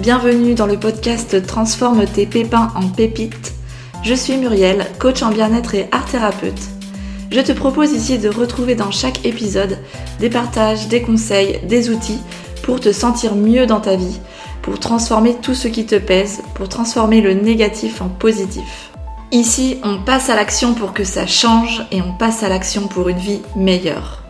bienvenue dans le podcast Transforme tes pépins en pépites. Je suis Muriel, coach en bien-être et art thérapeute. Je te propose ici de retrouver dans chaque épisode des partages, des conseils, des outils pour te sentir mieux dans ta vie, pour transformer tout ce qui te pèse, pour transformer le négatif en positif. Ici, on passe à l'action pour que ça change et on passe à l'action pour une vie meilleure.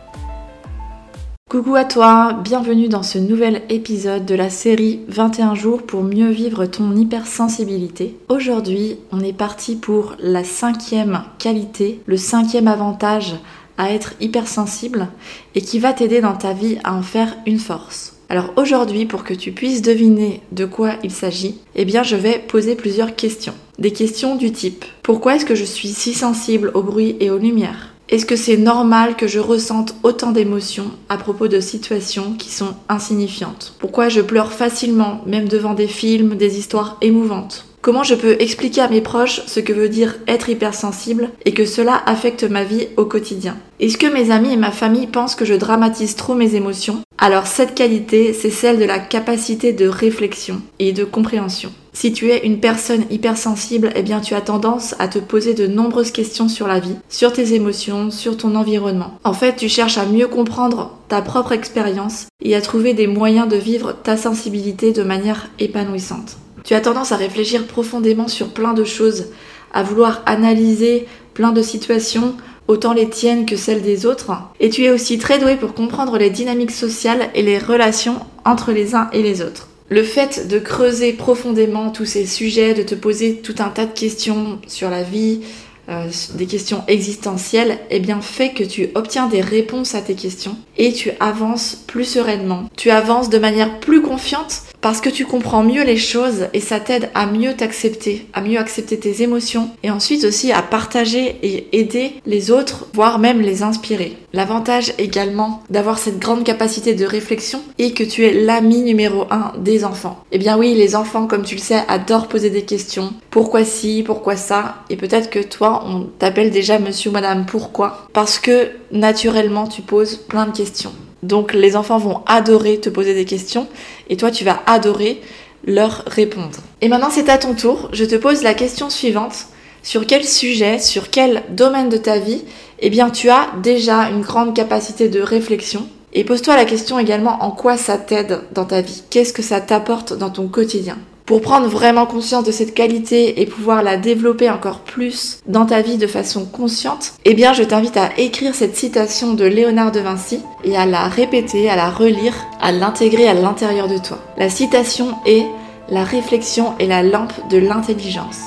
Coucou à toi, bienvenue dans ce nouvel épisode de la série 21 jours pour mieux vivre ton hypersensibilité. Aujourd'hui, on est parti pour la cinquième qualité, le cinquième avantage à être hypersensible et qui va t'aider dans ta vie à en faire une force. Alors aujourd'hui, pour que tu puisses deviner de quoi il s'agit, eh bien je vais poser plusieurs questions. Des questions du type Pourquoi est-ce que je suis si sensible au bruit et aux lumières? Est-ce que c'est normal que je ressente autant d'émotions à propos de situations qui sont insignifiantes? Pourquoi je pleure facilement, même devant des films, des histoires émouvantes? Comment je peux expliquer à mes proches ce que veut dire être hypersensible et que cela affecte ma vie au quotidien? Est-ce que mes amis et ma famille pensent que je dramatise trop mes émotions? Alors cette qualité, c'est celle de la capacité de réflexion et de compréhension. Si tu es une personne hypersensible, eh bien tu as tendance à te poser de nombreuses questions sur la vie, sur tes émotions, sur ton environnement. En fait, tu cherches à mieux comprendre ta propre expérience et à trouver des moyens de vivre ta sensibilité de manière épanouissante. Tu as tendance à réfléchir profondément sur plein de choses, à vouloir analyser plein de situations, autant les tiennes que celles des autres. Et tu es aussi très doué pour comprendre les dynamiques sociales et les relations entre les uns et les autres le fait de creuser profondément tous ces sujets, de te poser tout un tas de questions sur la vie, euh, des questions existentielles, eh bien fait que tu obtiens des réponses à tes questions et tu avances plus sereinement. Tu avances de manière plus confiante parce que tu comprends mieux les choses et ça t'aide à mieux t'accepter, à mieux accepter tes émotions et ensuite aussi à partager et aider les autres, voire même les inspirer. L'avantage également d'avoir cette grande capacité de réflexion est que tu es l'ami numéro un des enfants. Eh bien oui, les enfants, comme tu le sais, adorent poser des questions. Pourquoi si, pourquoi ça? Et peut-être que toi, on t'appelle déjà monsieur ou madame pourquoi? Parce que naturellement, tu poses plein de questions. Donc les enfants vont adorer te poser des questions et toi tu vas adorer leur répondre. Et maintenant c'est à ton tour, je te pose la question suivante. Sur quel sujet, sur quel domaine de ta vie, eh bien tu as déjà une grande capacité de réflexion? Et pose-toi la question également en quoi ça t'aide dans ta vie, qu'est-ce que ça t'apporte dans ton quotidien? Pour prendre vraiment conscience de cette qualité et pouvoir la développer encore plus dans ta vie de façon consciente, eh bien je t'invite à écrire cette citation de Léonard de Vinci et à la répéter, à la relire, à l'intégrer à l'intérieur de toi. La citation est La réflexion est la lampe de l'intelligence.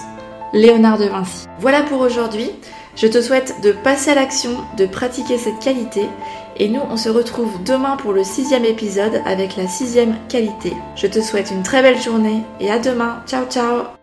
Léonard de Vinci. Voilà pour aujourd'hui. Je te souhaite de passer à l'action, de pratiquer cette qualité et nous, on se retrouve demain pour le sixième épisode avec la sixième qualité. Je te souhaite une très belle journée et à demain. Ciao ciao